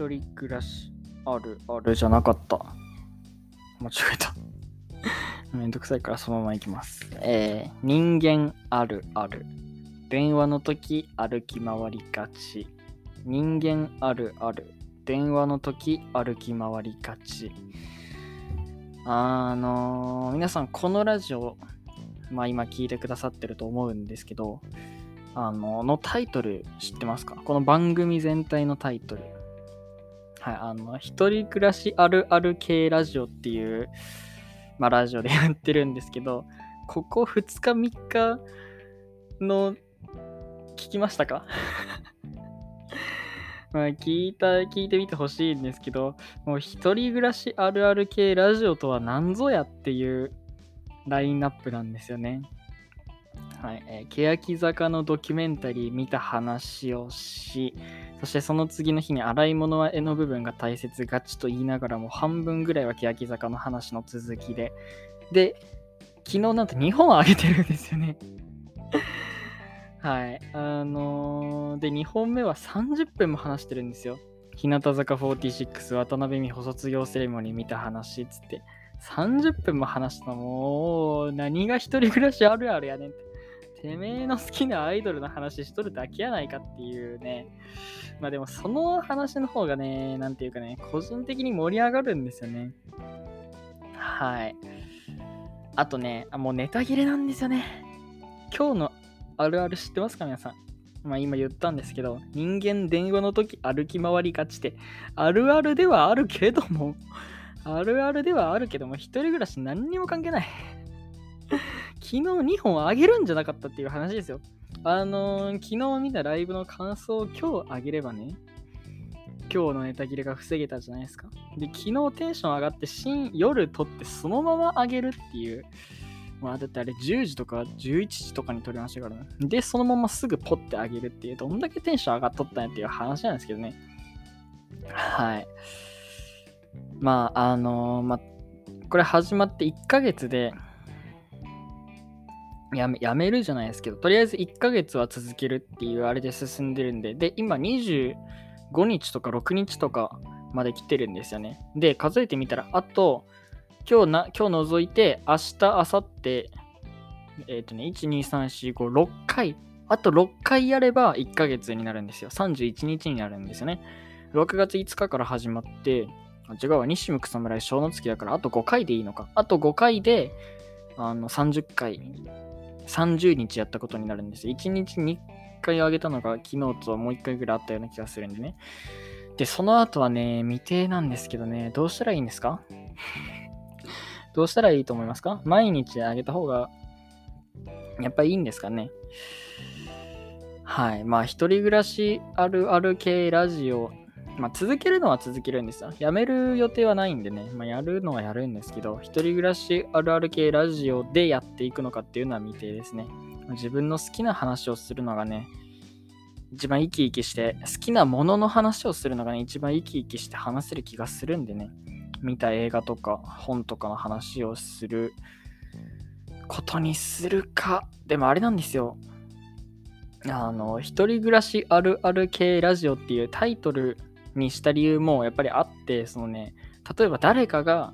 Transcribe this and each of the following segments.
一人暮らしあるあるじゃなかった。間違えた。めんどくさいからそのまま行きます。えー、人間あるある。電話の時歩き回りがち。人間あるある。電話の時歩き回りがち。あのー皆さんこのラジオ、まあ今聞いてくださってると思うんですけど、あの、のタイトル知ってますか？この番組全体のタイトル。はい、あの、一人暮らしあるある系ラジオっていう、まあラジオでやってるんですけど、ここ2日3日の、聞きましたか？まあ聞いた、聞いてみてほしいんですけど、もう一人暮らしあるある系ラジオとは何ぞやっていうラインナップなんですよね。はい、えー、欅坂のドキュメンタリー見た話をし、そしてその次の日に洗い物は絵の部分が大切ガチと言いながらも半分ぐらいは欅坂の話の続きで、で、昨日なんと2本あげてるんですよね。はい。あのーで、2本目は30分も話してるんですよ。日向坂46渡辺美穂卒業セレモニー見た話っつって。30分も話したのもう何が一人暮らしあるあるやねんって。てめえの好きなアイドルの話しとるだけやないかっていうね。まあでもその話の方がね、なんていうかね、個人的に盛り上がるんですよね。はい。あとね、あもうネタ切れなんですよね。今日のあるある知ってますか皆さん？まあ今言ったんですけど、人間電話の時歩き回りがちで、あるあるではあるけども、あるあるではあるけども、一人暮らし何にも関係ない。昨日2本あげるんじゃなかったっていう話ですよ。あのー昨日見たライブの感想を今日あげればね、今日のネタ切れが防げたじゃないですか。で、昨日テンション上がって新夜撮ってそのままあげるっていう。まあだってあれ10時とか11時とかに撮りましたからね。で、そのまますぐポッてあげるっていう、どんだけテンション上がっとったんやっていう話なんですけどね。はい。まあ、あのーまあ、これ始まって1ヶ月で、やめやめるじゃないですけど、とりあえず1ヶ月は続けるっていうあれで進んでるんで、で、今25日とか6日とかまで来てるんですよね。で、数えてみたら、あと、今日な、今日除いて、明日、明後日、えっ、とね、1、2、3、4、5、6回、あと6回やれば1ヶ月になるんですよ。31日になるんですよね。6月5日から始まって、違うわ、西向草村小の月だから、あと5回でいいのか。あと5回で、あの、30回、30日やったことになるんですよ。1日2回上げたのが昨日ともう1回ぐらいあったような気がするんでね。で、その後はね、未定なんですけどね、どうしたらいいんですか？どうしたらいいと思いますか？毎日あげた方が、やっぱりいいんですかね？はい。まあ、一人暮らしあるある系ラジオ、まあ、続けるのは続けるんですよ。やめる予定はないんでね、まあ、やるのはやるんですけど、一人暮らしあるある系ラジオでやっていくのかっていうのは未定ですね。自分の好きな話をするのがね、一番生き生きして、好きなものの話をするのがね、一番生き生きして話せる気がするんでね、見た映画とか本とかの話をすることにするか。でもあれなんですよ。あの、一人暮らしあるある系ラジオっていうタイトルにした理由もやっぱりあって、そのね、例えば誰かが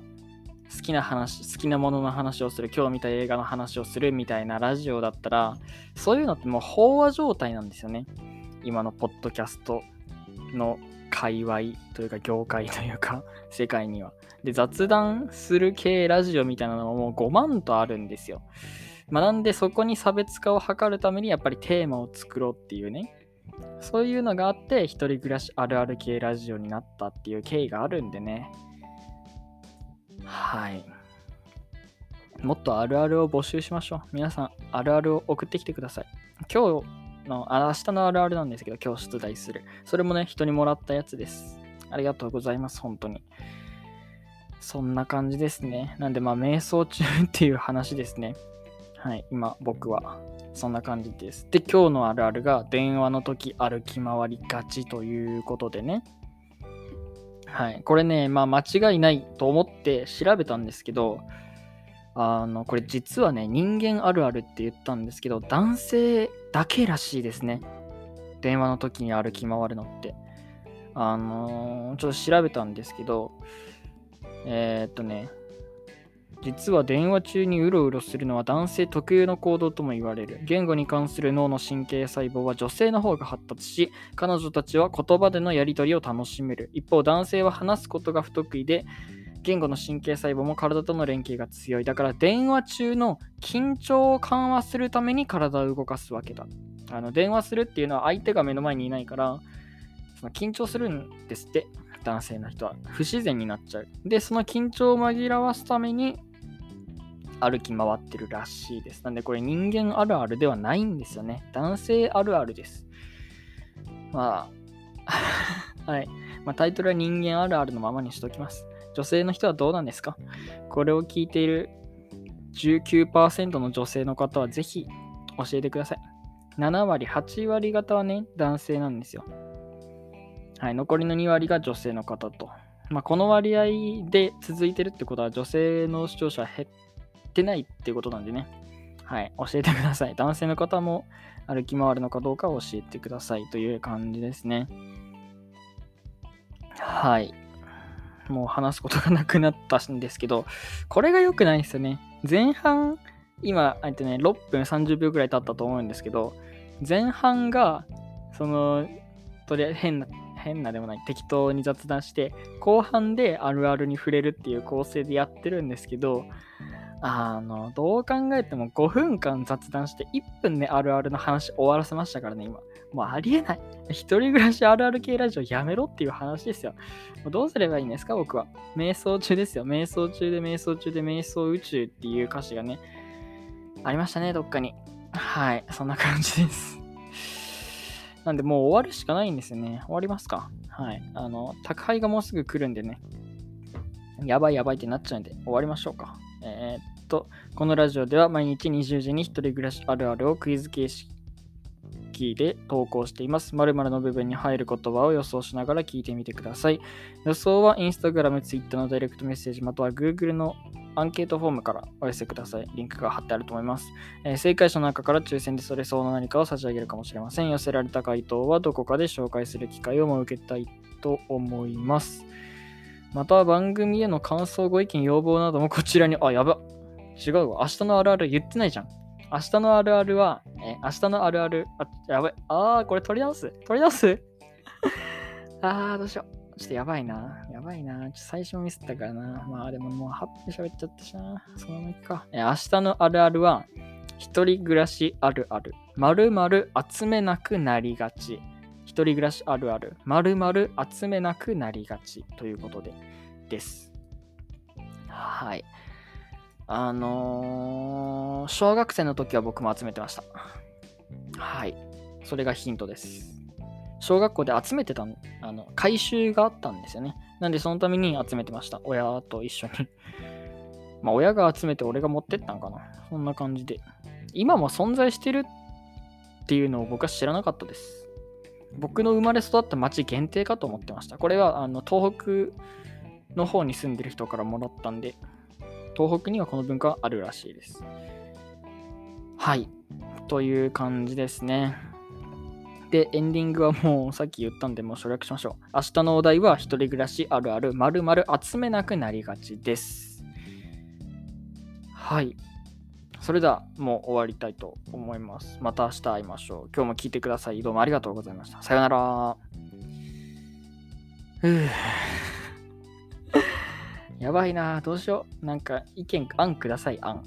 好きな話、好きなものの話をする、今日見た映画の話をするみたいなラジオだったら、そういうのってもう飽和状態なんですよね。今のポッドキャストの界隈というか業界というか 世界には。で、雑談する系ラジオみたいなのももう5万とあるんですよ。まあ、なんでそこに差別化を図るためにやっぱりテーマを作ろうっていうね。そういうのがあって、一人暮らしあるある系ラジオになったっていう経緯があるんでね。はい。もっとあるあるを募集しましょう。皆さん、あるあるを送ってきてください。今日の、あ明日のあるあるなんですけど、今日出題する。それもね、人にもらったやつです。ありがとうございます、本当に。そんな感じですね。なんで、まあ、瞑想中っていう話ですね。はい、今、僕は。そんな感じです。で、今日のあるあるが、電話の時歩き回りがちということでね。はい、これね、まあ、間違いないと思って調べたんですけど、あの、これ実はね、人間あるあるって言ったんですけど、男性だけらしいですね。電話の時に歩き回るのって。あのーちょっと調べたんですけど、えーっとね、実は電話中にうろうろするのは男性特有の行動とも言われる。言語に関する脳の神経細胞は女性の方が発達し、彼女たちは言葉でのやり取りを楽しめる。一方、男性は話すことが不得意で、言語の神経細胞も体との連携が強い。だから電話中の緊張を緩和するために体を動かすわけだ。あの電話するっていうのは相手が目の前にいないから、その緊張するんですって、男性の人は。不自然になっちゃう。で、その緊張を紛らわすために歩き回ってるらしいです。なんでこれ人間あるあるではないんですよね。男性あるあるです。まあ、はい。まあ、タイトルは人間あるあるのままにしときます。女性の人はどうなんですか？これを聞いている19%の女性の方はぜひ教えてください。7割、8割方はね、男性なんですよ。はい、残りの2割が女性の方と。まあ、この割合で続いてるってことは女性の視聴者減ってないっていうことなんでね。はい、教えてください。男性の方も歩き回るのかどうか教えてくださいという感じですね。はい。もう話すことがなくなったんですけど、これが良くないですよね。前半、今、えっとね、6分30秒ぐらい経ったと思うんですけど、前半が、その、とりあえず変な、変なでもない、適当に雑談して、後半であるあるに触れるっていう構成でやってるんですけど、あの、どう考えても5分間雑談して1分であるあるの話終わらせましたからね、今。もうありえない。一人暮らしあるある系ラジオやめろっていう話ですよ。もうどうすればいいんですか、僕は。瞑想中ですよ。瞑想中で瞑想中で瞑想宇宙っていう歌詞がね、ありましたね、どっかに。はい、そんな感じです。なんでもう終わるしかないんですよね。終わりますか。はい。あの、宅配がもうすぐ来るんでね。やばいやばいってなっちゃうんで、終わりましょうか。えーっと、このラジオでは毎日20時に一人暮らしあるあるをクイズ形式で投稿しています。〇〇の部分に入る言葉を予想しながら聞いてみてください。予想は Instagram、Twitter のダイレクトメッセージ、または Google のアンケートフォームからお寄せください。リンクが貼ってあると思います。えー正解者の中から抽選でそれ相応の何かを差し上げるかもしれません。寄せられた回答はどこかで紹介する機会を設けたいと思います。また番組への感想、ご意見、要望などもこちらに、あ、やば。違うわ。明日のあるある言ってないじゃん。明日のあるあるは、え明日のあるある、あ、やばい。あー、これ取り直す？取り直す？あー、どうしよう。ちょっとやばいな。やばいな。ちょ最初ミスったからな。まあでももう8分喋っちゃったしな。そのままいくか。え明日のあるあるは、一人暮らしあるある。まるまる集めなくなりがち。一人暮らしあるある。まるまる集めなくなりがち。ということで、です。はい。あのー小学生の時は僕も集めてました。はい。それがヒントです。小学校で集めてたあの、回収があったんですよね。なんでそのために集めてました。親と一緒に。まあ、親が集めて俺が持ってったんかな。そんな感じで。今も存在してるっていうのを僕は知らなかったです。僕の生まれ育った町限定かと思ってました。これはあの東北の方に住んでる人からもらったんで、東北にはこの文化あるらしいです。はい。という感じですね。で、エンディングはもうさっき言ったんで、もう省略しましょう。明日のお題は、一人暮らしあるある、まるまる集めなくなりがちです。はい。それでは、もう終わりたいと思います。また明日会いましょう。今日も聞いてください。どうもありがとうございました。さよなら。やばいなどうしよう。なんか意見、案ください、案。